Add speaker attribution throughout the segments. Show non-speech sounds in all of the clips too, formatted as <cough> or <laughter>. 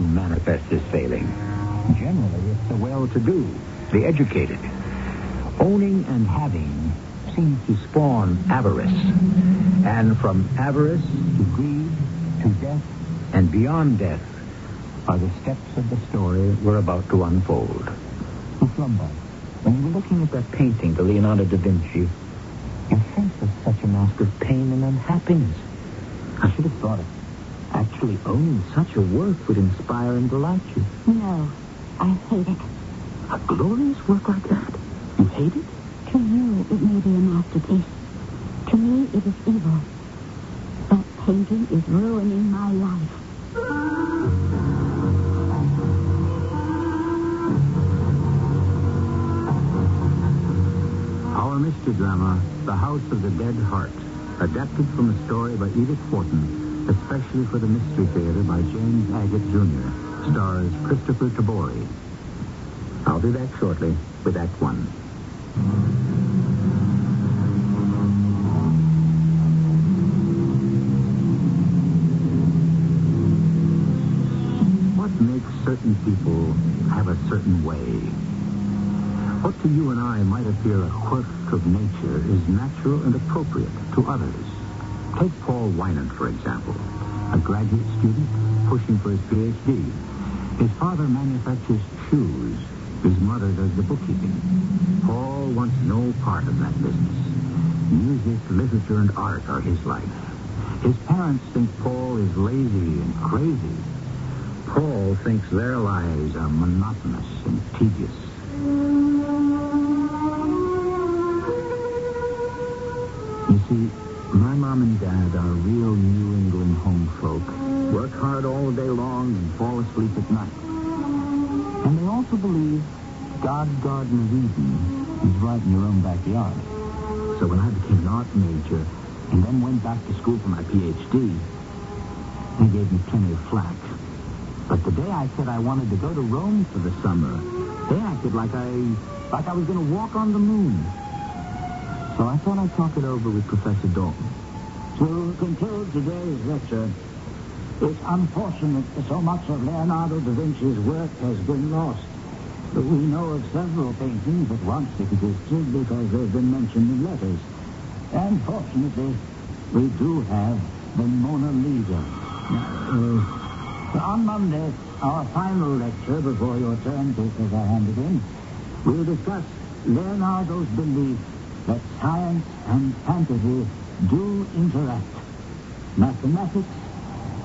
Speaker 1: Who manifest this failing.
Speaker 2: Generally, it's the well-to-do.
Speaker 1: The educated. Owning and having seems to spawn avarice. And from avarice
Speaker 2: To greed, to death,
Speaker 1: and beyond death are the steps of the story we're about to unfold.
Speaker 2: Lombard,
Speaker 1: When you were looking at that painting to Leonardo da Vinci, face was such a mask of pain and unhappiness. I should have thought it. Actually owning such a work would inspire and delight you.
Speaker 3: No, I hate it.
Speaker 1: A glorious work like that? You hate it?
Speaker 3: To you, it may be a masterpiece. To me, it is evil. That painting is ruining my life.
Speaker 1: Our mystery drama, The House of the Dead Heart, adapted from a story by Edith Wharton, especially for the Mystery Theater by James Agate Jr., stars Kristoffer Tabori. I'll be back shortly with Act One. What makes certain people have a certain way? What to you and I might appear a quirk of nature is natural and appropriate to others. Take Paul Wyant, for example, a graduate student pushing for his PhD. His father manufactures shoes. His mother does the bookkeeping. Paul wants no part of that business. Music, literature, and art are his life. His parents think Paul is lazy and crazy. Paul thinks their lives are monotonous and tedious. You see, mom and dad are real New England home folk. Work hard all day long and fall asleep at night. And they also believe God's Garden of Eden is right in your own backyard. So when I became an art major and then went back to school for my PhD, they gave me plenty of flack. But the day I said I wanted to go to Rome for the summer, they acted like I like I was going to walk on the moon. So I thought I'd talk it over with Professor Dalton.
Speaker 2: To conclude today's lecture, it's unfortunate that so much of Leonardo da Vinci's work has been lost. But we know of several paintings that once existed because they've been mentioned in letters. And fortunately, we do have the Mona Lisa. Now, uh, on Monday, our final lecture before your turn to as I hand in, we'll discuss Leonardo's belief that science and fantasy do interact. Mathematics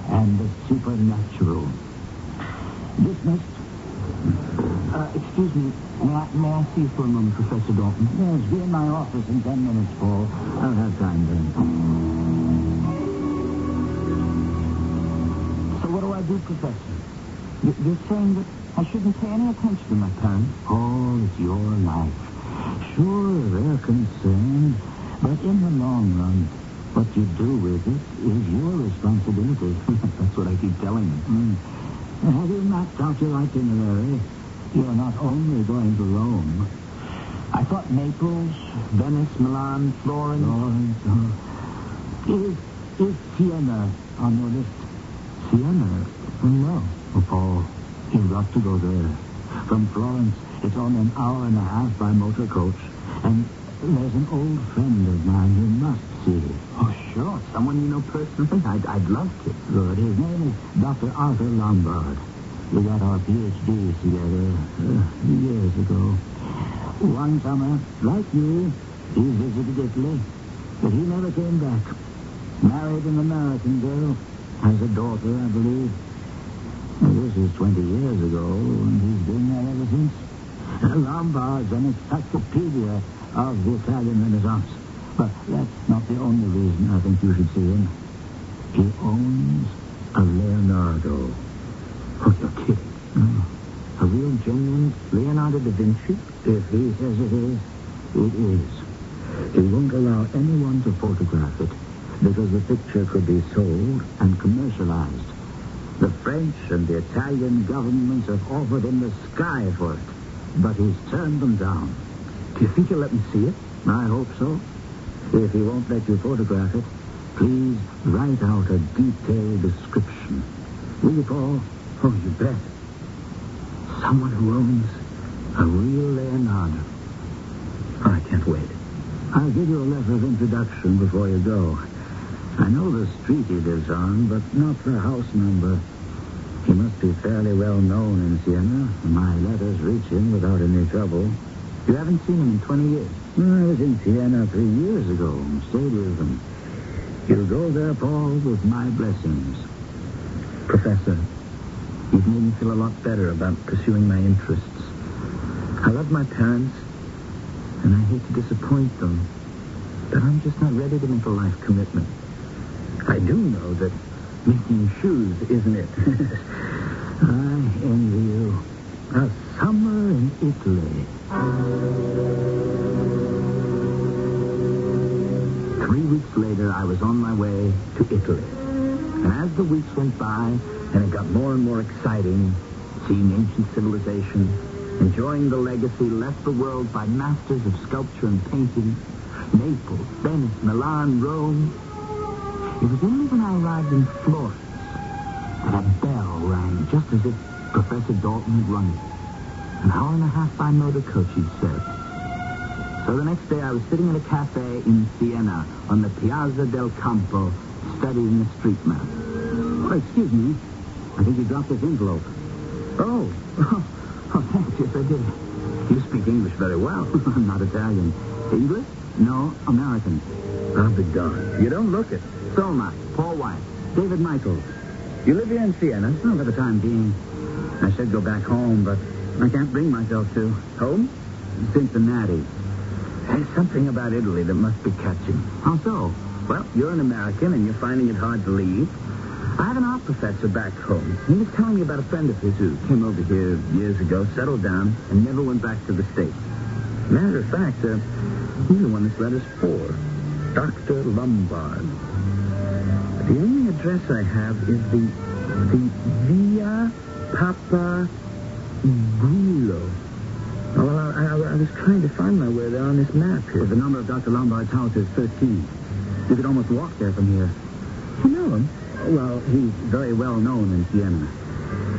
Speaker 2: and the supernatural. Dismissed.
Speaker 1: Uh, excuse me, may I, may I see you for a moment, Professor Dalton?
Speaker 2: Yes, be in my office in ten minutes, Paul.
Speaker 1: I don't have time then.
Speaker 2: So what do I do, Professor?
Speaker 1: You- You're saying that I shouldn't pay any attention to my parents?
Speaker 2: Oh, it's your life. Sure, they're concerned, but in the long run, what you do with it is your responsibility. <laughs>
Speaker 1: That's what I keep telling you.
Speaker 2: Mm. Have you mapped out your itinerary? You're not only going to Rome.
Speaker 1: I thought Naples, Venice, Milan, Florence.
Speaker 2: Florence. oh. Is, is Siena on your list?
Speaker 1: Siena? No.
Speaker 2: Oh, Paul, you've got to go there. From Florence, it's only an hour and a half by motor coach. And there's an old friend of mine you must see.
Speaker 1: Oh, sure. Someone you know personally? I'd, I'd love to.
Speaker 2: Good. His name is Dr. Arthur Lombard. We got our PhDs together uh, years ago. One summer, like you, he visited Italy, but he never came back. Married an American girl, has a daughter, I believe. Well, This is 20 years ago, and he's been there ever since. <laughs> Lombard's an encyclopedia of the Italian Renaissance. But that's not the only reason I think you should see him. He owns a Leonardo.
Speaker 1: Oh, you're kidding.
Speaker 2: Oh,
Speaker 1: A real, genuine Leonardo da Vinci?
Speaker 2: if he says it is, it is. He won't allow anyone to photograph it because the picture could be sold and commercialized. The French and the Italian governments have offered him the sky for it, but he's turned them down.
Speaker 1: Do you think he'll let me see it?
Speaker 2: I hope so. If he won't let you photograph it, please write out a detailed description. Will you, Paul?
Speaker 1: Oh, you bet. Someone who owns
Speaker 2: A real Leonardo.
Speaker 1: Oh, I can't wait.
Speaker 2: I'll give you a letter of introduction before you go. I know the street he lives on, but not the house number. He must be fairly well known in Siena. My letters reach him without any trouble.
Speaker 1: You haven't seen him in 20 years.
Speaker 2: I was in Siena three years ago and stayed with him. You'll go there, Paul, with my blessings.
Speaker 1: Professor, you've made me feel a lot better about pursuing my interests. I love my parents, and I hate to disappoint them, but I'm just not ready to make a life commitment. I do know that making shoes isn't it. <laughs>
Speaker 2: I envy you. A summer in Italy.
Speaker 1: Three weeks later, I was on my way to Italy. And as the weeks went by, and it got more and more exciting, seeing ancient civilization, enjoying the legacy left the world by masters of sculpture and painting, Naples, Venice, Milan, Rome. It was only when I arrived in Florence that a bell rang just as if Professor Dalton rung. An hour and a half by motor coach, he'd said. So the next day I was sitting in a cafe in Siena on the Piazza del Campo studying the street map.
Speaker 2: Oh, excuse me. I think you dropped this envelope.
Speaker 1: Oh, <laughs> oh, thanks. Yes, I did. You speak English very well. <laughs>
Speaker 2: I'm not Italian.
Speaker 1: English?
Speaker 2: No, American.
Speaker 1: I'll be darned. You don't look it.
Speaker 2: So am I. Paul White. David Michaels.
Speaker 1: You live here in Siena?
Speaker 2: Well, for the time being. I should go back home, but I can't bring myself to.
Speaker 1: Home?
Speaker 2: Cincinnati.
Speaker 1: There's something about Italy that must be catching.
Speaker 2: How so?
Speaker 1: Well, you're an American and you're finding it hard to leave. I have an art professor back home. He was telling me about a friend of his who came over here years ago, settled down, and never went back to the States. Matter of fact, uh, he's the one this letter's for. Dr. Lombard. The only address I have is the, the Via Papa Grillo. Oh, well, I, I, I was trying to find my way there on this map here.
Speaker 2: Well, the number of Dr. Lombard's house is 13. You could almost walk there from here.
Speaker 1: You know him?
Speaker 2: Well, he's very well known in Siena.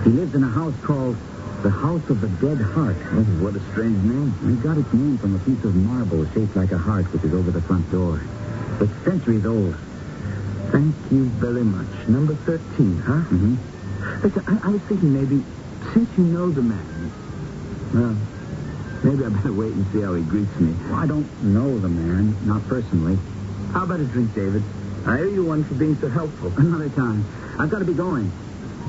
Speaker 2: He lives in a house called the House of the Dead Heart.
Speaker 1: Oh, what a strange name.
Speaker 2: He got its name from a piece of marble shaped like a heart which is over the front door. It's centuries old.
Speaker 1: Thank you very much. Number 13, huh?
Speaker 2: Mm-hmm.
Speaker 1: Listen, I, I was thinking maybe, since you know the man, well, maybe I better wait and see how he greets me.
Speaker 2: Well, I don't know the man, not personally.
Speaker 1: How about a drink, David? I owe you one for being so helpful.
Speaker 2: Another time. I've got to be going.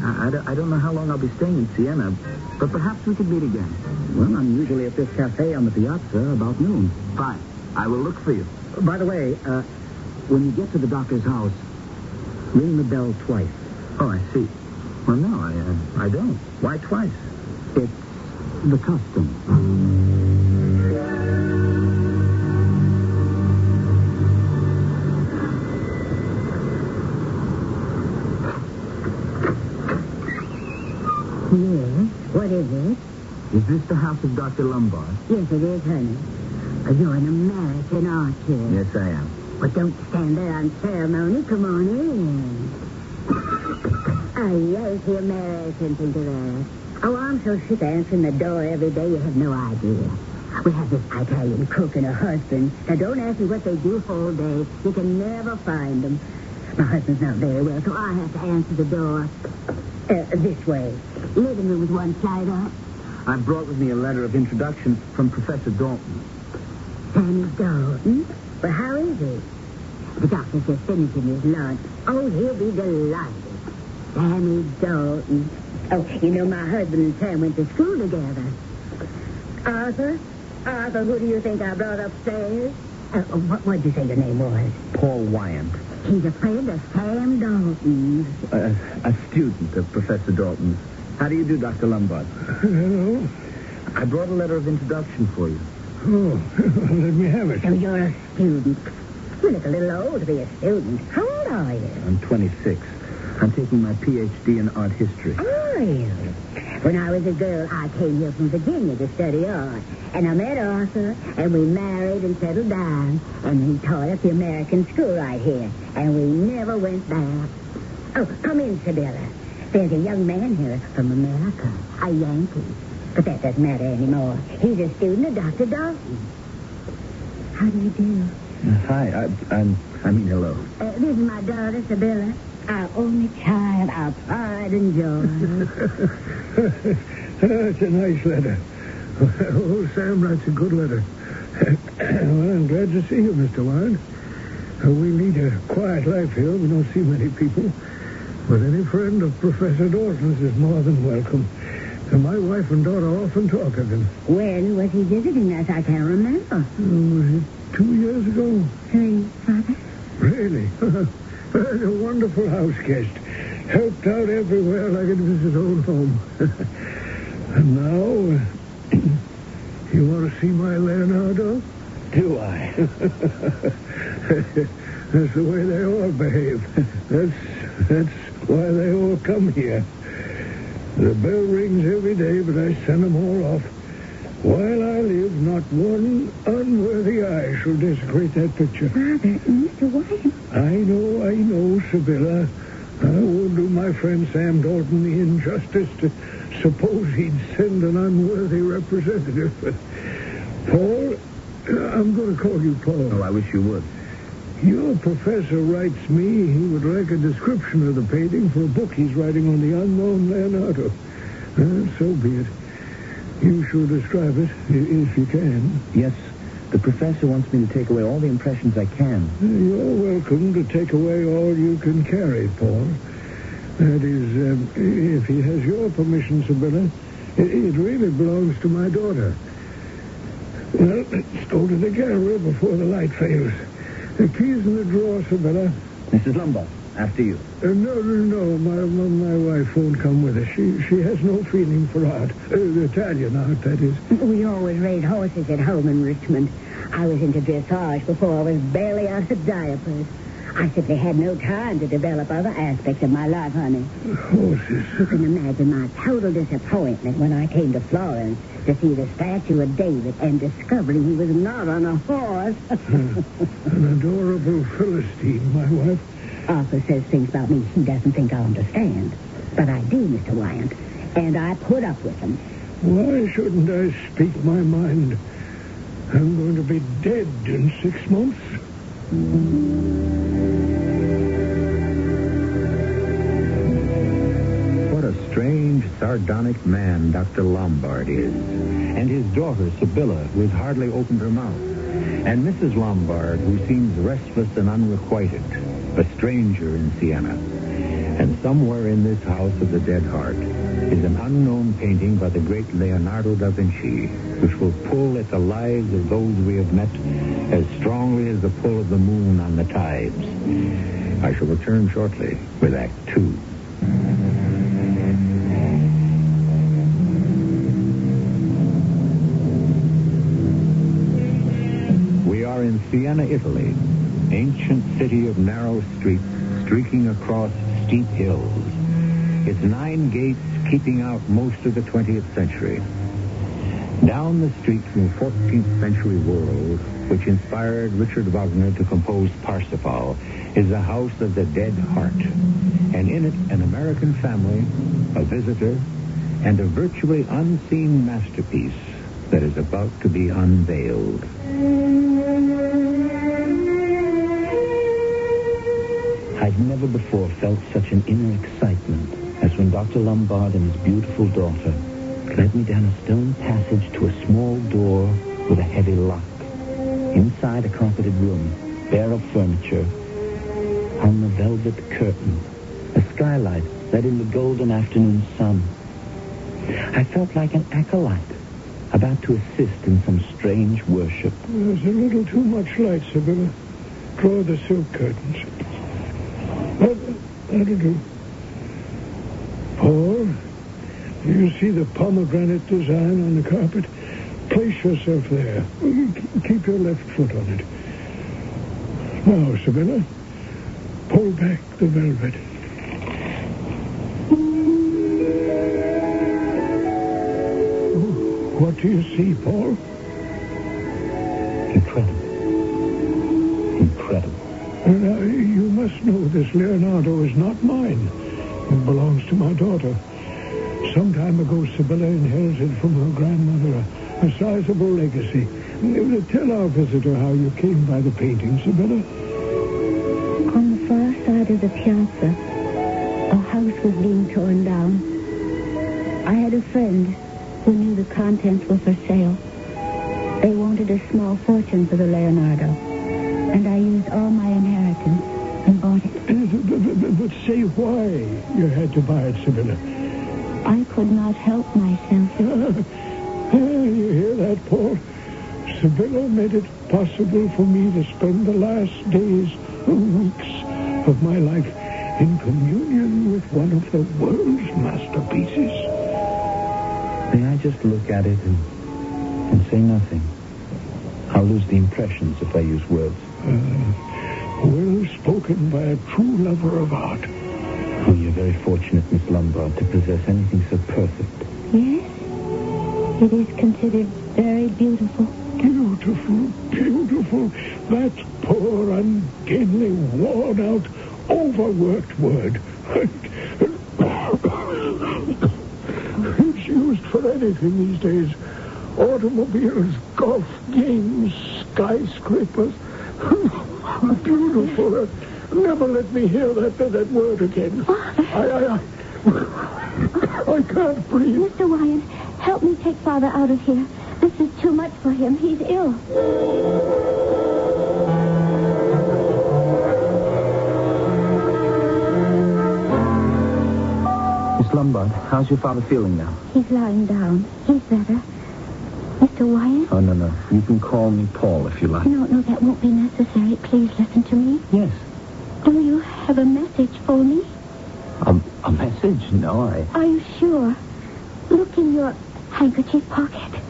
Speaker 1: I, I don't- I don't know how long I'll be staying in Siena, but perhaps we could meet again.
Speaker 2: Well, I'm usually at this cafe on the piazza about noon.
Speaker 1: Fine. I will look for you.
Speaker 2: By the way, uh, when you get to the doctor's house, ring the bell twice.
Speaker 1: Oh, I see. Well, no, I, uh, I don't. Why twice?
Speaker 2: It's the custom.
Speaker 4: Yes, what is it?
Speaker 1: Is this the house of Dr. Lombard?
Speaker 4: Yes, it is, honey. Uh, You're an American, aren't you?
Speaker 1: Yes, I am.
Speaker 4: But don't stand there on ceremony. Come on in. Oh, yes, the American that. Oh, I'm so sick of answering the door every day, you have no idea. We have this Italian cook and her husband. Now, don't ask me what they do all day. You can never find them. My husband's not very well, so I have to answer the door. Uh, this way. Living room is one side up.
Speaker 1: I brought with me a letter of introduction from Professor Dalton.
Speaker 4: Sammy Dalton? Well, how is he? The doctor's just finishing his lunch. Oh, he'll be delighted. Sammy Dalton. Oh, you know, my husband and Sam went to school together. Arthur? Arthur, who do you think I brought upstairs? Uh, what would you say your name was?
Speaker 1: Paul Wyant,
Speaker 4: He's a friend of Sam Dalton's.
Speaker 1: a, a student of Professor Dalton's. How do you do, Dr. Lombard?
Speaker 5: Hello. <laughs>
Speaker 1: I brought a letter of introduction for you.
Speaker 5: Oh, <laughs> let me have it.
Speaker 4: So you're a student. You look a little old to be a student. How old are you?
Speaker 1: I'm 26. I'm taking my Ph.D. in art history.
Speaker 4: Are you? When I was a girl, I came here from Virginia to study art. And I met Arthur, and we married and settled down. And he taught at the American school right here. And we never went back. Oh, come in, Sibylla. There's a young man here from America, a Yankee. But that doesn't matter anymore. He's a student of Dr. Dalton. How do you do?
Speaker 1: Hi, I, I'm, I mean hello.
Speaker 4: Uh, this is my daughter, Sibylla. Our only child, our pride and joy. <laughs>
Speaker 5: That's a nice letter. <laughs> Oh, Sam, that's a good letter. <clears throat> well, I'm glad to see you, Mr. Wyant. Uh, we lead a quiet life here. We don't see many people. But any friend of Professor Dalton's is more than welcome. And my wife and daughter often talk of him.
Speaker 4: when was he visiting us? I can't remember.
Speaker 5: Oh, was it two years ago?
Speaker 4: Three, Father?
Speaker 5: Really? <laughs> a wonderful house guest. Helped out everywhere like it was his own home. <laughs> and now, uh, <clears throat> you want to see my Leonardo?
Speaker 1: Do I? <laughs>
Speaker 5: That's the way they all behave. <laughs> That's that's why they all come here. The bell rings every day, but I send them all off. While I live, not one unworthy eye shall desecrate that picture.
Speaker 4: Father, Mr. Wyant.
Speaker 5: I know, I know, Sibylla. I won't do my friend Sam Dalton the injustice to suppose he'd send an unworthy representative. But, Paul, I'm going to call you Paul.
Speaker 1: Oh, I wish you would.
Speaker 5: Your professor writes me he would like a description of the painting for a book he's writing on the unknown Leonardo. Uh, so be it. You shall describe it, if you can.
Speaker 1: Yes, the professor wants me to take away all the impressions I can.
Speaker 5: You're welcome to take away all you can carry, Paul. That is, um, if he has your permission, Sibylla, it, it really belongs to my daughter. Well, let's go to the gallery before the light fails. The key's in the drawer, Sibylla.
Speaker 1: Mrs. Lombard, after you.
Speaker 5: Uh, no, no, no. My, my, my wife won't come with us. She, she has no feeling for art. Uh, Italian art, that is.
Speaker 4: We always raised horses at home in Richmond. I was into dressage before I was barely out of diapers. I simply had no time to develop other aspects of my life, honey.
Speaker 5: Horses.
Speaker 4: You can imagine my total disappointment when I came to Florence to see the statue of David and discovering he was not on a horse. <laughs>
Speaker 5: An adorable Philistine, my wife.
Speaker 4: Arthur says things about me he doesn't think I understand. But I do, Mr. Wyant. And I put up with them.
Speaker 5: Why shouldn't I speak my mind? I'm going to be dead in six months.
Speaker 6: What a strange, sardonic man Dr. Lombard is. And his daughter, Sibylla, who has hardly opened her mouth. And Mrs. Lombard, who seems restless and unrequited, a stranger in Siena. And somewhere in this house of the dead heart is an unknown painting by the great Leonardo da Vinci, which will pull at the lives of those we have met as strongly as the pull of the moon on the tides. I shall return shortly with Act Two. We are in Siena, Italy, ancient city of narrow streets streaking across steep hills. Its nine gates keeping out most of the 20th century. Down the street from the 14th century world, which inspired Richard Wagner to compose Parsifal, is the House of the Dead Heart. And in it, an American family, a visitor, and a virtually unseen masterpiece that is about to be unveiled.
Speaker 1: I've never before felt such an inner excitement as when Dr. Lombard and his beautiful daughter led me down a stone passage to a small door with a heavy lock. Inside a carpeted room, bare of furniture, hung a velvet curtain, a skylight let in the golden afternoon sun. I felt like an acolyte, about to assist in some strange worship.
Speaker 5: There's a little too much light, Sibylla. Draw the silk curtains. That'll do. Paul, do you see the pomegranate design on the carpet? Place yourself there. Keep your left foot on it. Now, Sibylla, pull back the velvet. What do you see, Paul?
Speaker 1: Incredible. Incredible.
Speaker 5: Uh, you must know this Leonardo is not mine. It belongs to my daughter. Some time ago, Sibylla inherited from her grandmother a, a sizable legacy. Uh, Tell our visitor how you came by the painting, Sibylla.
Speaker 3: On the far side of the piazza, a house was being torn down. I had a friend who knew the contents were for sale. They wanted a small fortune for the Leonardo, and I used all my inheritance and bought it.
Speaker 5: But, but- but say why you had to buy it, Sibylla.
Speaker 3: I could not help myself. <laughs>
Speaker 5: Uh, you hear that, Paul? Sibylla made it possible for me to spend the last days and weeks of my life in communion with one of the world's masterpieces.
Speaker 1: May I just look at it and, and say nothing? I'll lose the impressions if I use words. Mm.
Speaker 5: Well spoken by a true lover of art.
Speaker 1: Oh, you're very fortunate, Miss Lombard, to possess anything so perfect.
Speaker 3: Yes, it is considered very beautiful.
Speaker 5: Beautiful, beautiful. That poor, ungainly, worn out, overworked word. it's used for anything these days. Automobiles, golf games, skyscrapers. Beautiful. Uh, Never let me hear that that word again. I, I, I, I can't breathe.
Speaker 3: Mr. Wyatt, help me take Father out of here. This is too much for him. He's ill.
Speaker 1: Miss Lombard, how's your father feeling now?
Speaker 3: He's lying down. He's better. Mr. Wyatt?
Speaker 1: Oh, no, no. You can call me Paul if you like.
Speaker 3: No, no, that won't be necessary. Please listen to me.
Speaker 1: Yes.
Speaker 3: Do you have a message for me?
Speaker 1: A, a message? No, I...
Speaker 3: Are you sure? Look in your handkerchief pocket.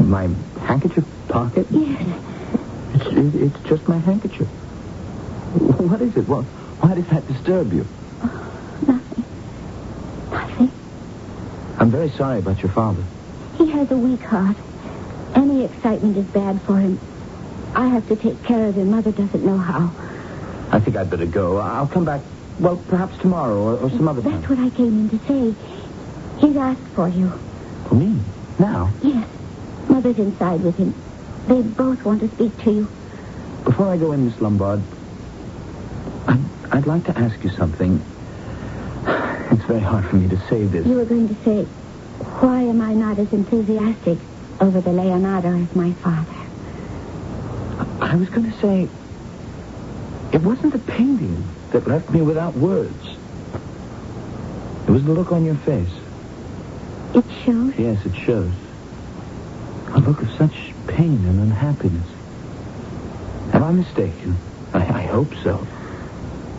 Speaker 1: My handkerchief pocket?
Speaker 3: Yes.
Speaker 1: It's, it, it's just my handkerchief. What is it? What, why does that disturb you?
Speaker 3: Oh, nothing. Nothing.
Speaker 1: I'm very sorry about your father.
Speaker 3: He has a weak heart. Any excitement is bad for him. I have to take care of him. Mother doesn't know how.
Speaker 1: I think I'd better go. I'll come back, well, perhaps tomorrow or, or some other day.
Speaker 3: That's
Speaker 1: time.
Speaker 3: what I came in to say. He's asked for you.
Speaker 1: For me? Now?
Speaker 3: Yes. Mother's inside with him. They both want to speak to you.
Speaker 1: Before I go in, Miss Lombard, I'd, I'd like to ask you something. <sighs> It's very hard for me to say this.
Speaker 3: You were going to say, why am I not as enthusiastic over the Leonardo as my father?
Speaker 1: I was going to say, it wasn't the painting that left me without words. It was the look on your face.
Speaker 3: It shows.
Speaker 1: Yes, it shows. A look of such pain and unhappiness. Am I mistaken? I, I hope so.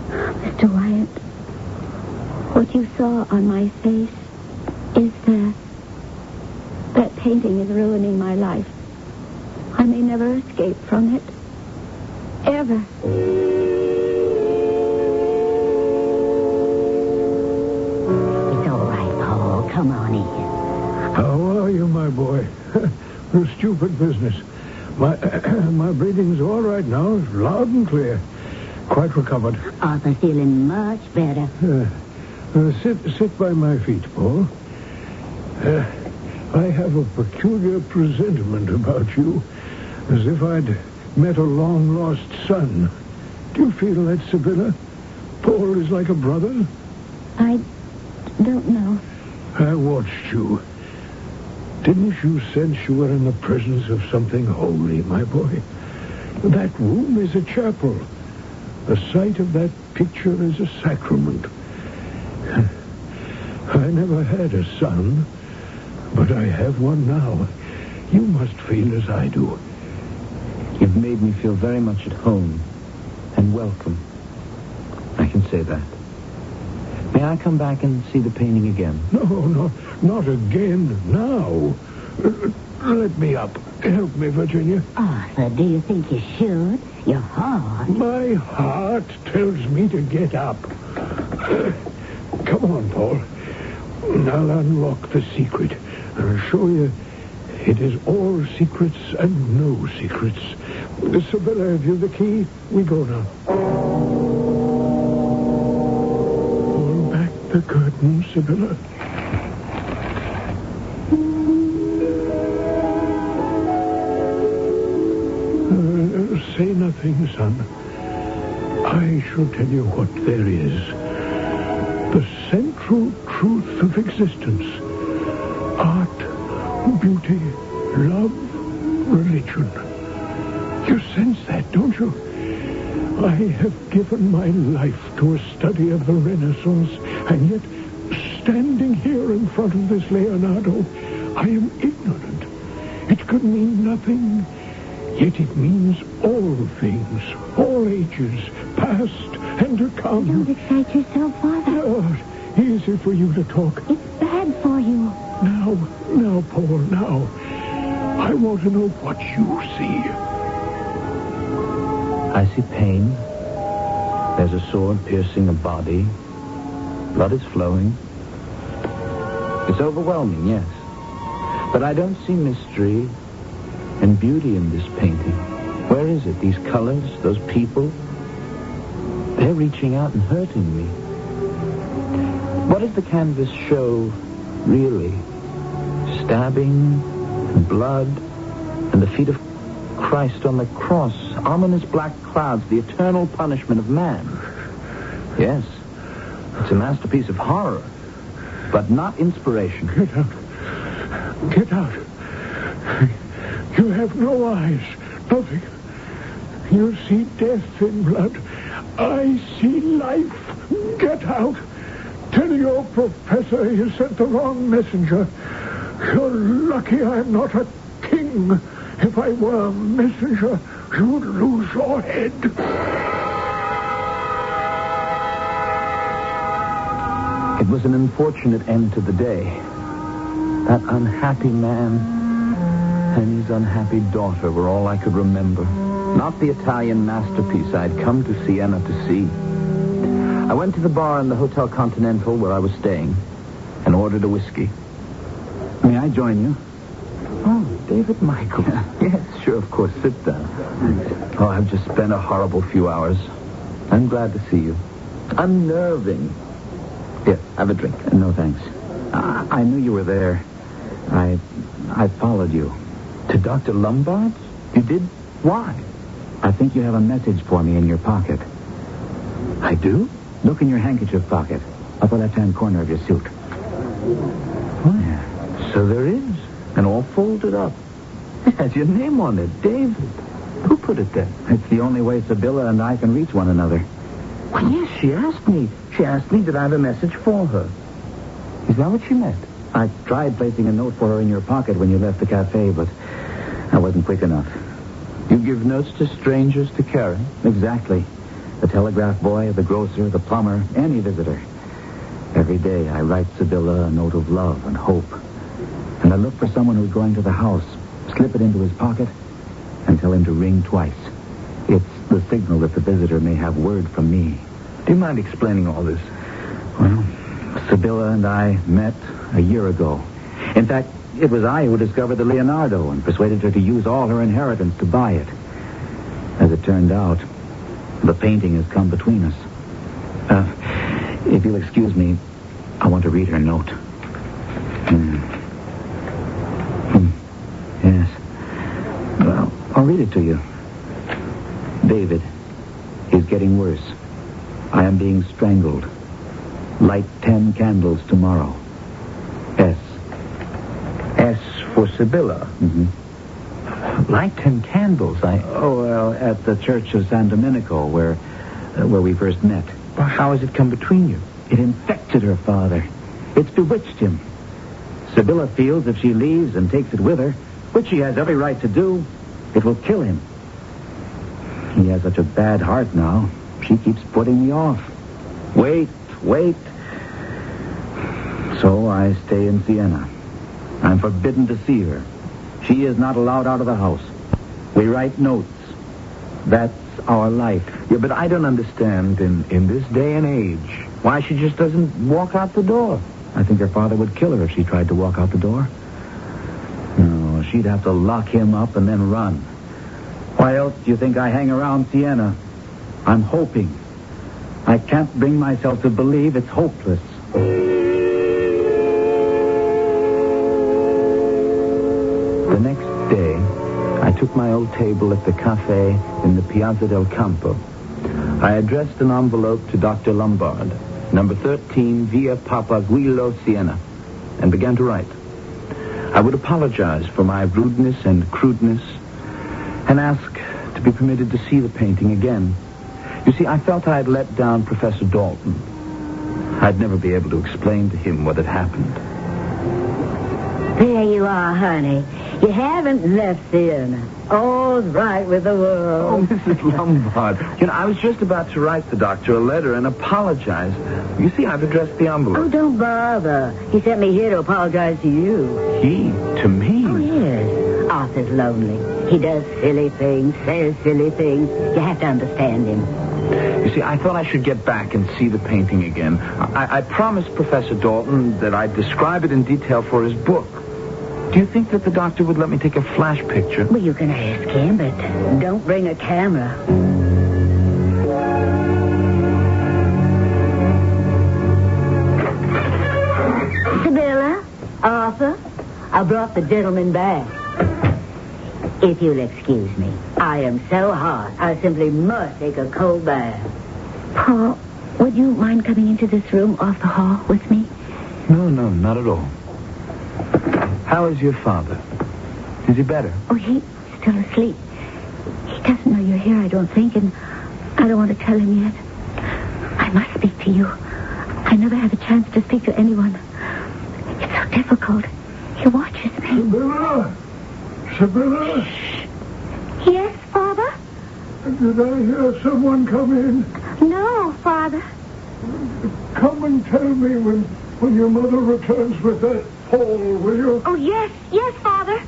Speaker 3: Mr. Wyatt, what you saw on my face is that that painting is ruining my life. I may never escape from it. Ever. It's all right, Paul. Come on in.
Speaker 5: How are you, my boy? <laughs> A stupid business. My <clears throat> my breathing's all right now, loud and clear. Quite recovered.
Speaker 3: Arthur feeling much better.
Speaker 5: Uh, uh, sit sit by my feet, Paul. Uh, I have a peculiar presentiment about you, as if I'd met a long-lost son. Do you feel that, Sibylla? Paul is like a brother.
Speaker 3: I don't know.
Speaker 5: I watched you. Didn't you sense you were in the presence of something holy, my boy? That room is a chapel. The sight of that picture is a sacrament. I never had a son. But I have one now. You must feel as I do.
Speaker 1: You've made me feel very much at home and welcome. I can say that. May I come back and see the painting again?
Speaker 5: No, no, not again. Now. Let me up. Help me, Virginia.
Speaker 4: Arthur, do you think you should? Your heart.
Speaker 5: My heart tells me to get up. Come on, Paul. I'll unlock the secret. I'll show you it is all secrets and no secrets. Sibylla, have you the key? We go now. Pull back the curtain, Sibylla. Uh, say nothing, son. I shall tell you what there is. The central truth of existence. Art, beauty, love, religion. You sense that, don't you? I have given my life to a study of the Renaissance, and yet, standing here in front of this Leonardo, I am ignorant. It could mean nothing, yet it means all things, all ages, past and to come.
Speaker 4: Don't excite yourself, Father.
Speaker 5: Lord, easy for you to talk.
Speaker 4: It's bad for you.
Speaker 5: Now, now, Paul, now. I want to know what you see.
Speaker 1: I see pain. There's a sword piercing a body. Blood is flowing. It's overwhelming, yes. But I don't see mystery and beauty in this painting. Where is it? These colors, those people? They're reaching out and hurting me. What does the canvas show, really? Stabbing, and blood, and the feet of Christ on the cross, ominous black clouds, the eternal punishment of man. Yes, it's a masterpiece of horror, but not inspiration.
Speaker 5: Get out. Get out. You have no eyes, nothing. You see death in blood. I see life. Get out. Tell your professor you sent the wrong messenger. You're lucky I'm not a king. If I were a messenger, you'd lose your head.
Speaker 1: It was an unfortunate end to the day. That unhappy man and his unhappy daughter were all I could remember. Not the Italian masterpiece I'd come to Siena to see. I went to the bar in the Hotel Continental where I was staying and ordered a whiskey.
Speaker 2: May I join you?
Speaker 1: Oh, David Michael. <laughs> yes, sure, of course. Sit down. Oh, I've just spent a horrible few hours. I'm glad to see you. Unnerving. Here, have a drink.
Speaker 2: Uh, No, thanks. I, I knew you were there. I I followed you.
Speaker 1: To Dr. Lombard's? You did? Why?
Speaker 2: I think you have a message for me in your pocket.
Speaker 1: I do?
Speaker 2: Look in your handkerchief pocket, upper left-hand corner of your suit.
Speaker 1: Oh, So there is. And all folded up. It has your name on it, David. Who put it there?
Speaker 2: It's the only way Sibylla and I can reach one another.
Speaker 1: Well, yes, she asked me. She asked me did I have a message for her. Is that what she meant?
Speaker 2: I tried placing a note for her in your pocket when you left the cafe, but I wasn't quick enough.
Speaker 1: You give notes to strangers to carry?
Speaker 2: Exactly. The telegraph boy, the grocer, the plumber, any visitor. Every day I write Sibylla a note of love and hope. And I look for someone who's going to the house, slip it into his pocket, and tell him to ring twice. It's the signal that the visitor may have word from me.
Speaker 1: Do you mind explaining all this?
Speaker 2: Well, Sibylla and I met a year ago. In fact, it was I who discovered the Leonardo and persuaded her to use all her inheritance to buy it. As it turned out, the painting has come between us. Uh, if you'll excuse me, I want to read her note. Hmm. Hmm. Yes. Well, I'll read it to you. David, he's getting worse. I am being strangled. Light ten candles tomorrow. S.
Speaker 1: S for Sibylla.
Speaker 2: Mm-hmm.
Speaker 1: Light ten candles. I.
Speaker 2: Oh, well, at the Church of San Domenico, where, uh, where we first met.
Speaker 1: Well, how has it come between you?
Speaker 2: It infected her father. It's bewitched him.
Speaker 3: Sibylla feels if she leaves and takes it with her, which she has every right to do, it will kill him. He has such a bad heart now. She keeps putting me off. Wait, wait. So I stay in Siena. I'm forbidden to see her. She is not allowed out of the house. We write notes. That's our life.
Speaker 1: Yeah, but I don't understand in, in this day and age why she just doesn't walk out the door.
Speaker 3: I think her father would kill her if she tried to walk out the door. She'd have to lock him up and then run. Why else do you think I hang around Siena? I'm hoping. I can't bring myself to believe it's hopeless.
Speaker 1: The next day, I took my old table at the cafe in the Piazza del Campo. I addressed an envelope to Dr. Lombard, number 13, Via Papaguilo, Siena, and began to write. I would apologize for my rudeness and crudeness and ask to be permitted to see the painting again. You see, I felt I had let down Professor Dalton. I'd never be able to explain to him what had happened.
Speaker 4: Are, honey. You haven't left Siena. All's right with the world. Oh.
Speaker 1: Mrs. Lombard. You know, I was just about to write the doctor a letter and apologize. You see, I've addressed the envelope.
Speaker 4: Oh, don't bother. He sent me here to apologize to you.
Speaker 1: He, to me.
Speaker 4: Oh, yes. Arthur's lonely. He does silly things, says silly things. You have to understand him.
Speaker 1: You see, I thought I should get back and see the painting again. I, I promised Professor Dalton that I'd describe it in detail for his book. Do you think that the doctor would let me take a flash picture?
Speaker 4: Well, you can ask him, but don't bring a camera. Sibylla, Arthur, I brought the gentleman back. If you'll excuse me, I am so hot, I simply must take a cold bath. Paul, would you mind coming into this room off the hall with me?
Speaker 1: No, no, not at all. How is your father? Is he better?
Speaker 4: Oh, he's still asleep. He doesn't know you're here, I don't think, and I don't want to tell him yet. I must speak to you. I never have a chance to speak to anyone. It's so difficult. He watches me.
Speaker 5: Sibylla? Sibylla?
Speaker 4: Yes, Father?
Speaker 5: Did I hear someone come in?
Speaker 4: No, Father.
Speaker 5: Come and tell me when, when your mother returns with that Paul, will you?
Speaker 4: Oh, yes, yes, Father.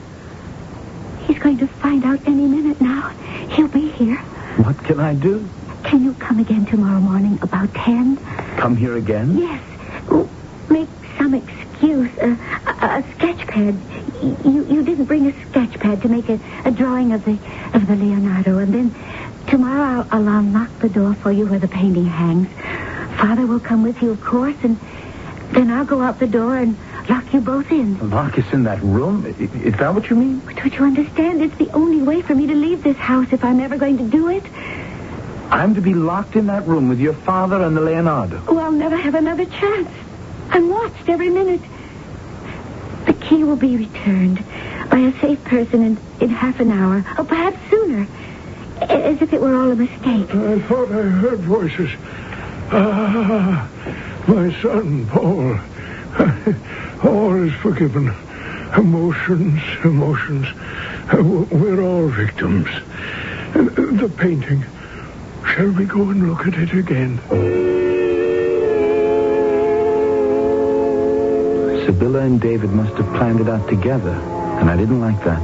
Speaker 4: He's going to find out any minute now. He'll be here.
Speaker 1: What can I do?
Speaker 4: Can you come again tomorrow morning about ten?
Speaker 1: Come here again?
Speaker 4: Yes. Oh, Make some excuse. Uh, a, a sketch pad. You you didn't bring a sketch pad to make a, a drawing of the of the Leonardo, and then tomorrow I'll, I'll unlock the door for you where the painting hangs. Father will come with you, of course, and then I'll go out the door and lock you both in.
Speaker 1: Lock us in that room? Is that what you mean?
Speaker 4: But don't you understand? It's the only way for me to leave this house if I'm ever going to do it.
Speaker 1: I'm to be locked in that room with your father and the Leonardo.
Speaker 4: Oh, I'll never have another chance. I'm watched every minute. The key will be returned by a safe person in, in half an hour, or perhaps sooner, as if it were all a mistake.
Speaker 5: I thought I heard voices. Ah, my son, Paul. <laughs> All is forgiven. Emotions, emotions. We're all victims. The painting. Shall we go and look at it again?
Speaker 1: Sibylla and David must have planned it out together, and I didn't like that.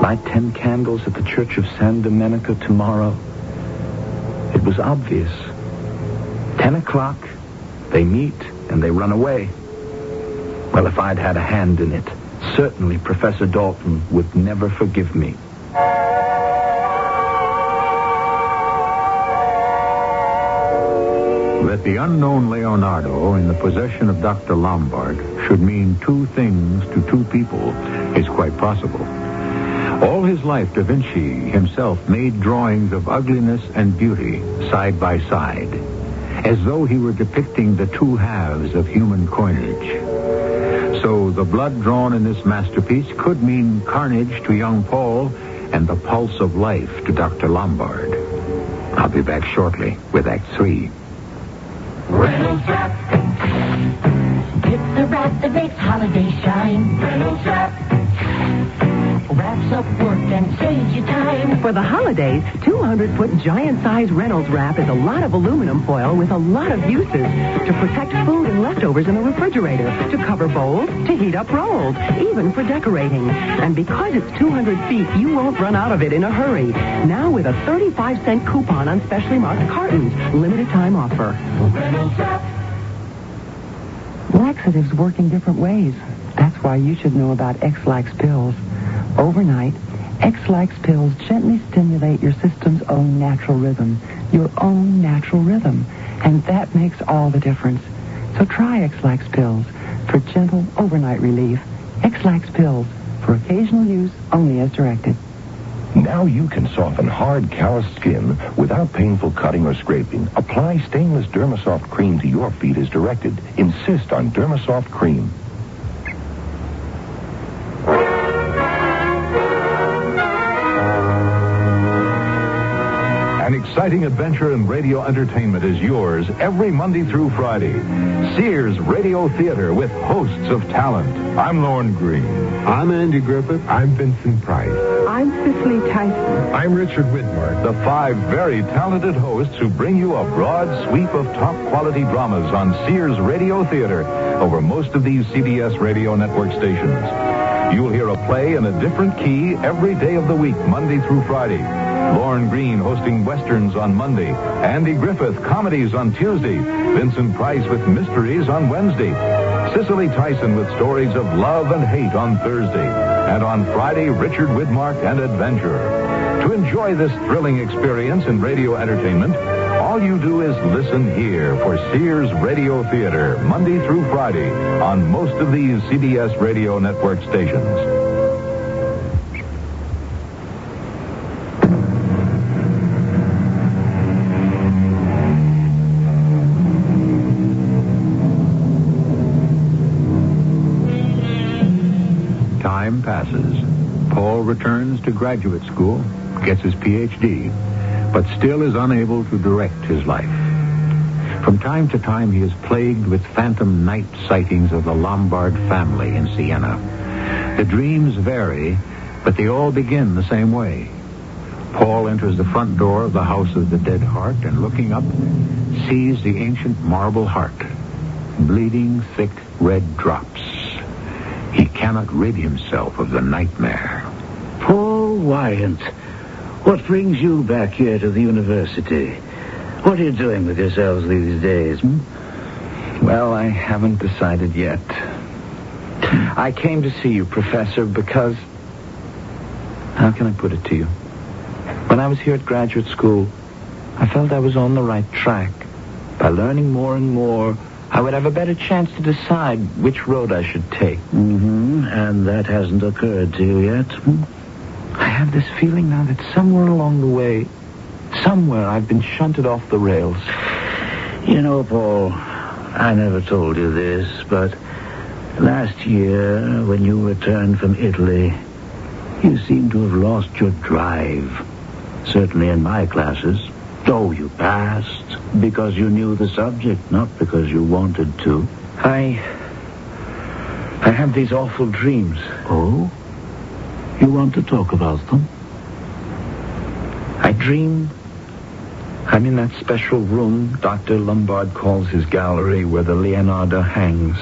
Speaker 1: Light ten candles at the Church of San Domenico tomorrow. It was obvious. Ten o'clock, they meet and they run away. Well, if I'd had a hand in it, certainly Professor Dalton would never forgive me.
Speaker 6: That the unknown Leonardo in the possession of Dr. Lombard should mean two things to two people is quite possible. All his life, Da Vinci himself made drawings of ugliness and beauty side by side, as though he were depicting the two halves of human coinage. So the blood drawn in this masterpiece could mean carnage to young Paul and the pulse of life to Dr. Lombard. I'll be back shortly with Act Three.
Speaker 7: Reynolds Wrap. It's the wrap that makes holiday shine. Reynolds Wrap. Wraps up work and saves you time.
Speaker 8: For the holidays, 200-foot giant-size Reynolds wrap is a lot of aluminum foil with a lot of uses to protect food and leftovers in the refrigerator, to cover bowls, to heat up rolls, even for decorating. And because it's 200 feet, you won't run out of it in a hurry. Now with a 35-cent coupon on specially marked cartons. Limited time offer.
Speaker 7: Reynolds Wrap.
Speaker 8: Laxatives work in different ways. That's why you should know about Ex-Lax pills. Overnight, Ex-Lax pills gently stimulate your system's own natural rhythm, your own natural rhythm, and that makes all the difference. So try Ex-Lax pills for gentle overnight relief. Ex-Lax pills for occasional use only as directed.
Speaker 9: Now you can soften hard, calloused skin without painful cutting or scraping. Apply stainless Dermasoft cream to your feet as directed. Insist on Dermasoft cream. Exciting adventure and radio entertainment is yours every Monday through Friday. Sears Radio Theater with hosts of talent. I'm Lorne Greene.
Speaker 10: I'm Andy Griffith.
Speaker 9: I'm Vincent Price.
Speaker 8: I'm Cicely Tyson.
Speaker 10: I'm Richard Widmark.
Speaker 9: The five very talented hosts who bring you a broad sweep of top quality dramas on Sears Radio Theater over most of these CBS radio network stations. You'll hear a play in a different key every day of the week, Monday through Friday. Lorne Greene hosting westerns on Monday. Andy Griffith comedies on Tuesday. Vincent Price with mysteries on Wednesday. Cicely Tyson with stories of love and hate on Thursday. And on Friday, Richard Widmark and adventure. To enjoy this thrilling experience in radio entertainment, all you do is listen here for Sears Radio Theater, Monday through Friday, on most of these CBS radio network stations.
Speaker 6: Time passes. Paul returns to graduate school, gets his PhD, but still is unable to direct his life. From time to time, he is plagued with phantom night sightings of the Lombard family in Siena. The dreams vary, but they all begin the same way. Paul enters the front door of the House of the Dead Heart and, looking up, sees the ancient marble heart, bleeding thick red drops. He cannot rid himself of the nightmare.
Speaker 2: Paul Wyant, what brings you back here to the university? What are you doing with yourselves these days? Hmm?
Speaker 1: Well, I haven't decided yet. I came to see you, Professor, because. How can I put it to you? When I was here at graduate school, I felt I was on the right track. By learning more and more, I would have a better chance to decide which road I should take.
Speaker 2: Mm-hmm. And that hasn't occurred to you yet? Hmm?
Speaker 1: I have this feeling now that somewhere along the way, somewhere I've been shunted off the rails.
Speaker 2: You know, Paul, I never told you this, but last year, when you returned from Italy, you seemed to have lost your drive. Certainly in my classes. Though you passed because you knew the subject, not because you wanted to.
Speaker 1: I. I have these awful dreams.
Speaker 2: Oh? You want to talk about them?
Speaker 1: I dream I'm in that special room Dr. Lombard calls his gallery where the Leonardo hangs.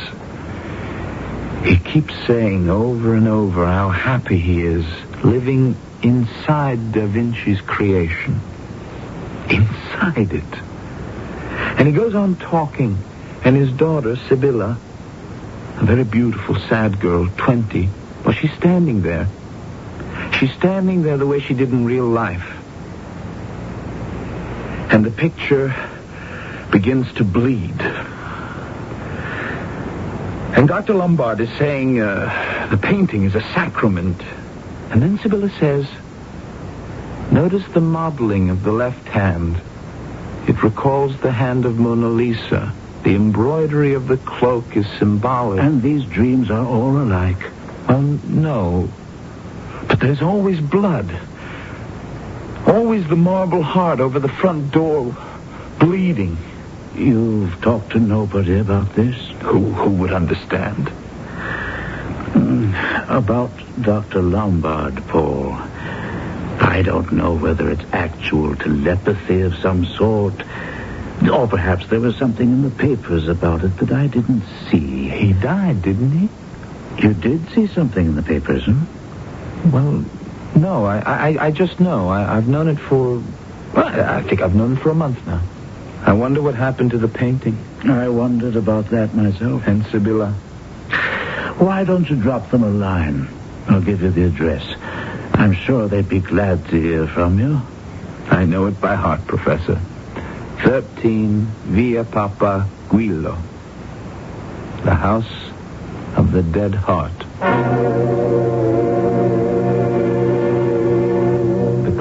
Speaker 1: He keeps saying over and over how happy he is living inside Da Vinci's creation. Inside it. And he goes on talking, and his daughter, Sibylla, a very beautiful, sad girl, 20, well, she's standing there. She's standing there the way she did in real life. And the picture begins to bleed. And Dr. Lombard is saying uh, the painting is a sacrament. And then Sibylla says, Notice the modeling of the left hand. It recalls the hand of Mona Lisa. The embroidery of the cloak is symbolic.
Speaker 2: And these dreams are all alike.
Speaker 1: Well, no. There's always blood. Always the marble heart over the front door, bleeding.
Speaker 2: you've talked to nobody about this?
Speaker 1: Who, who would understand?
Speaker 2: Mm, About Dr. Lombard, Paul. I don't know whether it's actual telepathy of some sort, or perhaps there was something in the papers about it that I didn't see.
Speaker 1: He died, didn't he?
Speaker 2: You did see something in the papers, hmm?
Speaker 1: Well, no, I, I, I just know. I, I've known it for. Well, I think I've known it for a month now. I wonder what happened to the painting.
Speaker 2: I wondered about that myself.
Speaker 1: And Sibylla.
Speaker 2: Why don't you drop them a line? I'll give you the address. I'm sure they'd be glad to hear from you.
Speaker 1: I know it by heart, Professor. 13 Via Papa Giulio. The house of the dead heart.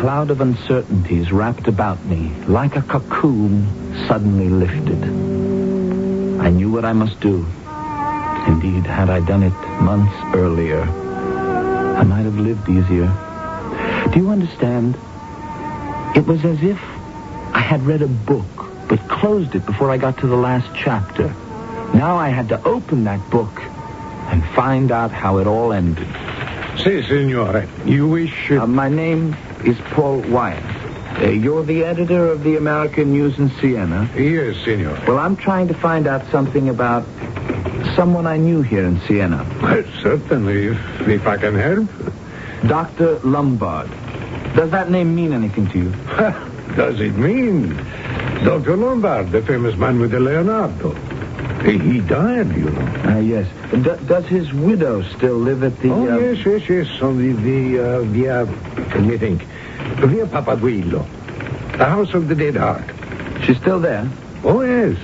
Speaker 1: Cloud of uncertainties wrapped about me like a cocoon suddenly lifted. I knew what I must do. Indeed, had I done it months earlier, I might have lived easier. Do you understand? It was as if I had read a book, but closed it before I got to the last chapter. Now I had to open that book and find out how it all ended.
Speaker 11: Si, signore. You wish...
Speaker 1: Uh, my name is Paul Wyant. Uh, you're the editor of the American News in Siena.
Speaker 11: Yes, signore.
Speaker 1: Well, I'm trying to find out something about someone I knew here in Siena.
Speaker 11: Well, certainly, if, if I can help.
Speaker 1: Dr. Lombard. Does that name mean anything to you?
Speaker 11: Does it mean? Dr. Lombard, the famous man with the Leonardo. He, he died, you know.
Speaker 1: Uh, yes. D- does his widow still live at the...
Speaker 11: Oh,
Speaker 1: uh,
Speaker 11: yes, yes, yes. On the, the uh, via, let me think, via Papa Giulio. The house of the dead heart.
Speaker 1: She's still there?
Speaker 11: Oh, yes.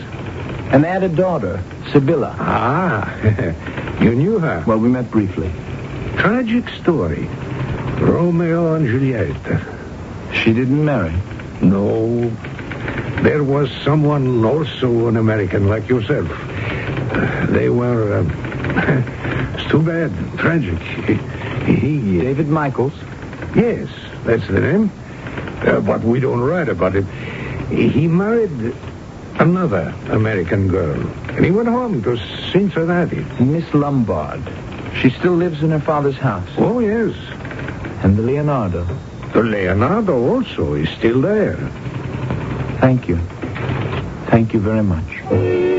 Speaker 1: And they had a daughter, Sibylla.
Speaker 11: Ah, <laughs> you knew her.
Speaker 1: Well, we met briefly.
Speaker 11: Tragic story. Romeo and Juliet.
Speaker 1: She didn't marry.
Speaker 11: No. There was someone also an American like yourself. Uh, They were. Um, <laughs> it's too bad. Tragic. <laughs> He-
Speaker 1: David Michaels?
Speaker 11: Yes, that's the name. Uh, but we don't write about it. He married another American girl. And he went home to Cincinnati.
Speaker 1: Miss Lombard. She still lives in her father's house.
Speaker 11: Oh, yes.
Speaker 1: And the Leonardo.
Speaker 11: The Leonardo also is still there.
Speaker 1: Thank you. Thank you very much.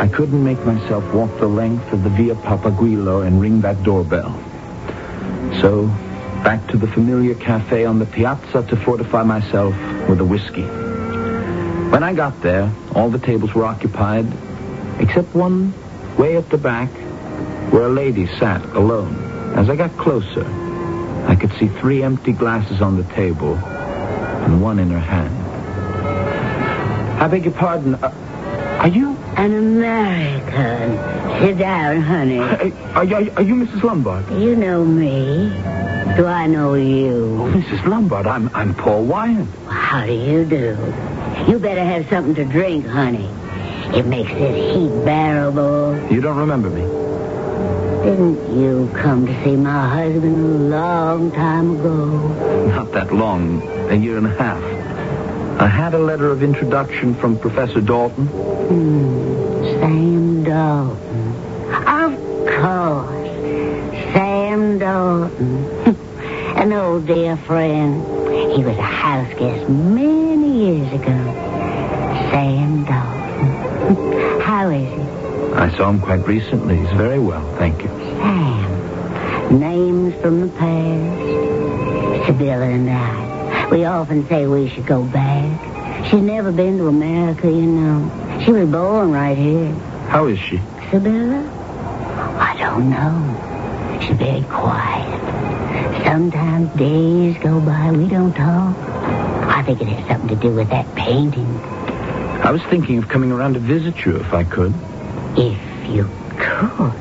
Speaker 1: I couldn't make myself walk the length of the Via Papa Giulio and ring that doorbell. So, back to the familiar cafe on the piazza to fortify myself with a whiskey. When I got there, all the tables were occupied, except one way at the back, where a lady sat alone. As I got closer, I could see three empty glasses on the table and one in her hand. I beg your pardon. Uh, are you?
Speaker 4: An American. Sit down, honey.
Speaker 1: uh, Are, you- are you Mrs. Lombard?
Speaker 4: You know me. Do I know you?
Speaker 1: Oh, Mrs. Lombard, I'm I'm Paul Wyant.
Speaker 4: How do you do? You better have something to drink, honey. It makes this heat bearable.
Speaker 1: You don't remember me?
Speaker 4: Didn't you come to see my husband a long time ago?
Speaker 1: Not that long, a year and a half. I had a letter of introduction from Professor Dalton.
Speaker 4: Hmm, Sam Dalton. Of course. Sam Dalton. <laughs> An old dear friend. He was a house guest many years ago. Sam Dalton. <laughs> How is he?
Speaker 1: I saw him quite recently. He's very well, thank you.
Speaker 4: Sam. Names from the past. Sibylla and I. We often say we should go back. She's never been to America, you know. She was born right here.
Speaker 1: How is she?
Speaker 4: Sibylla? I don't know. She's very quiet. Sometimes days go by, we don't talk. I think it has something to do with that painting.
Speaker 1: I was thinking of coming around to visit you if I could.
Speaker 4: If you could.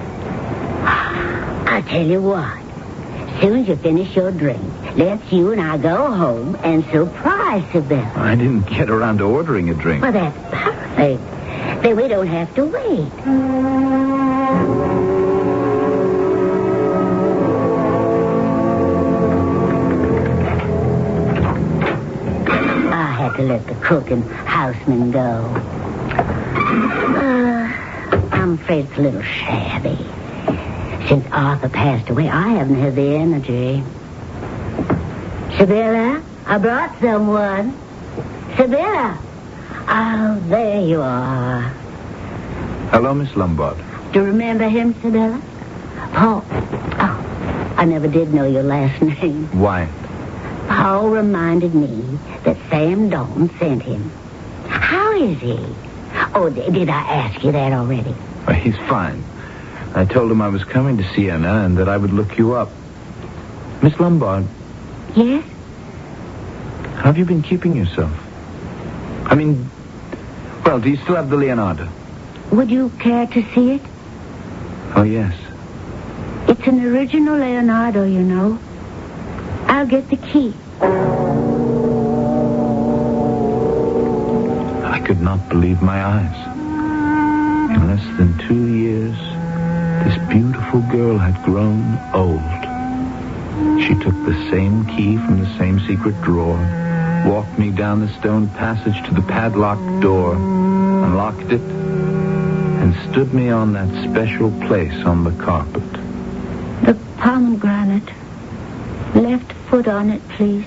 Speaker 4: Ah, I'll tell you what. As Soon as you finish your drink, let's you and I go home and surprise Sibylla.
Speaker 1: I didn't get around to ordering a drink.
Speaker 4: Well, that's perfect. Then we don't have to wait.
Speaker 3: I had to let the cook and houseman go. Uh, I'm afraid it's a little shabby. Since Arthur passed away, I haven't had the energy. Sibylla, I brought someone. Sibylla! Oh, there you are.
Speaker 1: Hello, Miss Lombard.
Speaker 3: Do you remember him, Sibylla? Paul. Oh, I never did know your last <laughs> name.
Speaker 1: Why?
Speaker 3: Paul reminded me that Sam Dalton sent him. How is he? Oh, d- did I ask you that already?
Speaker 1: Well, he's fine. I told him I was coming to Siena and that I would look you up. Miss Lombard,
Speaker 3: Yes?
Speaker 1: how have you been keeping yourself? I mean, well, do you still have the Leonardo?
Speaker 3: Would you care to see it?
Speaker 1: Oh, yes.
Speaker 3: It's an original Leonardo, you know. I'll get the key.
Speaker 1: I could not believe my eyes. In less than two years, this beautiful girl had grown old. She took the same key from the same secret drawer, walked me down the stone passage to the padlocked door, unlocked it, and stood me on that special place on the carpet.
Speaker 3: The pomegranate. Left foot on it, please.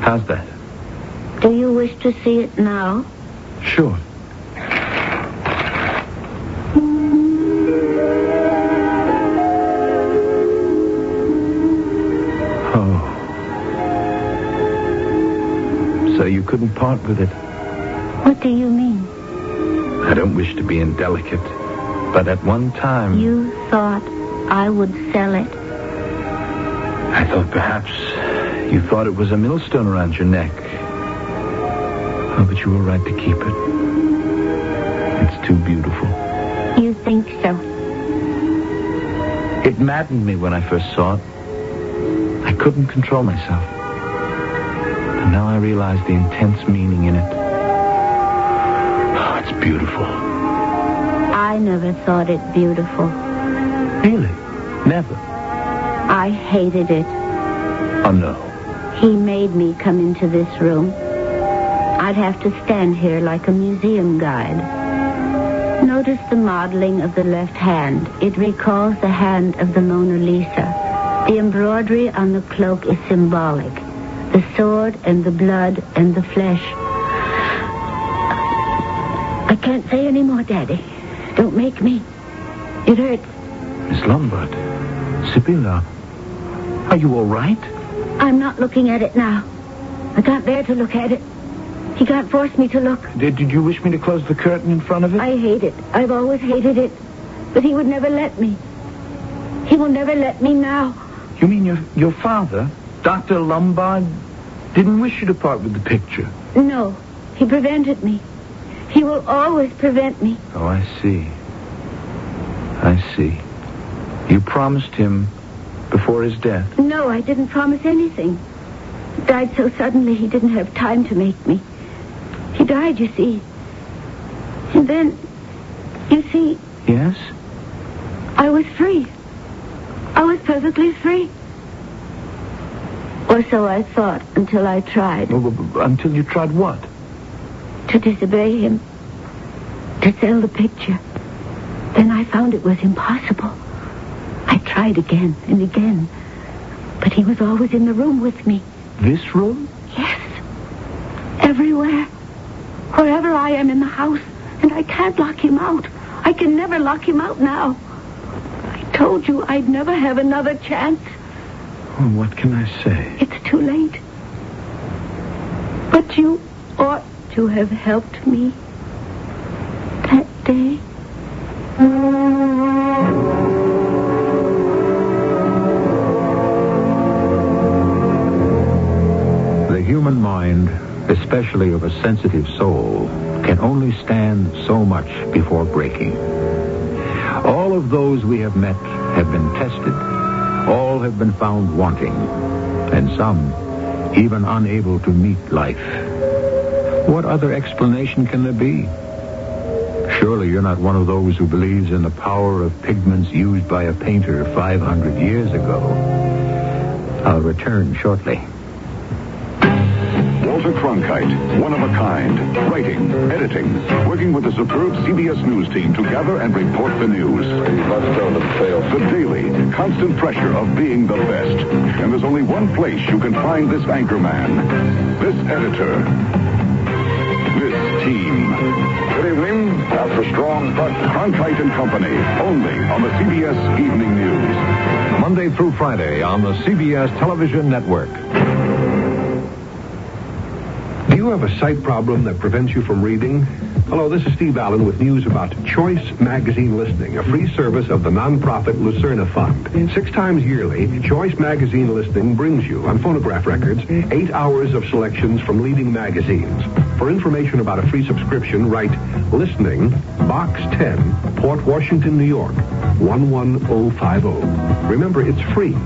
Speaker 1: How's that?
Speaker 3: Do you wish to see it now?
Speaker 1: Sure. Oh. So you couldn't part with it?
Speaker 3: What do you mean?
Speaker 1: I don't wish to be indelicate, but at one time
Speaker 3: You thought I would sell it.
Speaker 1: I thought perhaps you thought it was a millstone around your neck. Oh, but you were right to keep it. It's too beautiful.
Speaker 3: You think so?
Speaker 1: It maddened me when I first saw it. I couldn't control myself. And now I realize the intense meaning in it. Oh, it's beautiful.
Speaker 3: I never thought it beautiful.
Speaker 1: Really? Never.
Speaker 3: I hated it.
Speaker 1: Oh, no.
Speaker 3: He made me come into this room. I'd have to stand here like a museum guide. Notice the modeling of the left hand. It recalls the hand of the Mona Lisa. The embroidery on the cloak is symbolic. The sword and the blood and the flesh. I can't say any more, Daddy. Don't make me. It hurts.
Speaker 1: Miss Lombard. Sibylla. Are you all right?
Speaker 3: I'm not looking at it now. I can't bear to look at it. He can't force me to look.
Speaker 1: Did, did you wish me to close the curtain in front of it?
Speaker 3: I hate it. I've always hated it. But he would never let me. He will never let me now.
Speaker 1: You mean your, your father, Dr. Lombard, didn't wish you to part with the picture?
Speaker 3: No, he prevented me. He will always prevent me.
Speaker 1: Oh, I see. I see. You promised him before his death.
Speaker 3: No, I didn't promise anything. He died so suddenly he didn't have time to make me. He died, you see. And then, you see,
Speaker 1: Yes?
Speaker 3: I was free. I was perfectly free. Or so I thought until I tried
Speaker 1: Until you tried what?
Speaker 3: to disobey him, to sell the picture. Then I found it was impossible. I tried again and again, but he was always in the room with me.
Speaker 1: This room?
Speaker 3: Yes. Everywhere. Wherever I am in the house, and I can't lock him out. I can never lock him out now. I told you I'd never have another chance.
Speaker 1: Well, what can I say?
Speaker 3: It's too late. But you ought to have helped me that day.
Speaker 6: The human mind, especially of a sensitive soul, can only stand so much before breaking. All of those we have met have been tested. All have been found wanting, and some even unable to meet life. What other explanation can there be? Surely you're not one of those who believes in the power of pigments used by a painter 500 years ago. I'll return shortly.
Speaker 12: One of a kind, writing, editing, working with a superb CBS News team to gather and report the news. You must tell them fail. The daily, constant pressure of being the best. And there's only one place you can find this anchor man, this editor, this team. Good evening. After strong front, Cronkite and Company, only on the CBS Evening News.
Speaker 9: Monday through Friday on the CBS Television Network.
Speaker 10: You have a sight problem that prevents you from reading? Hello, this is Steve Allen with news about Choice Magazine Listening, a free service of the nonprofit Lucerna Fund. Six times yearly, Choice Magazine Listening brings you, on phonograph records, eight hours of selections from leading magazines. For information about a free subscription, write Listening, Box 10, Port Washington, New York, 11050. Remember, it's free.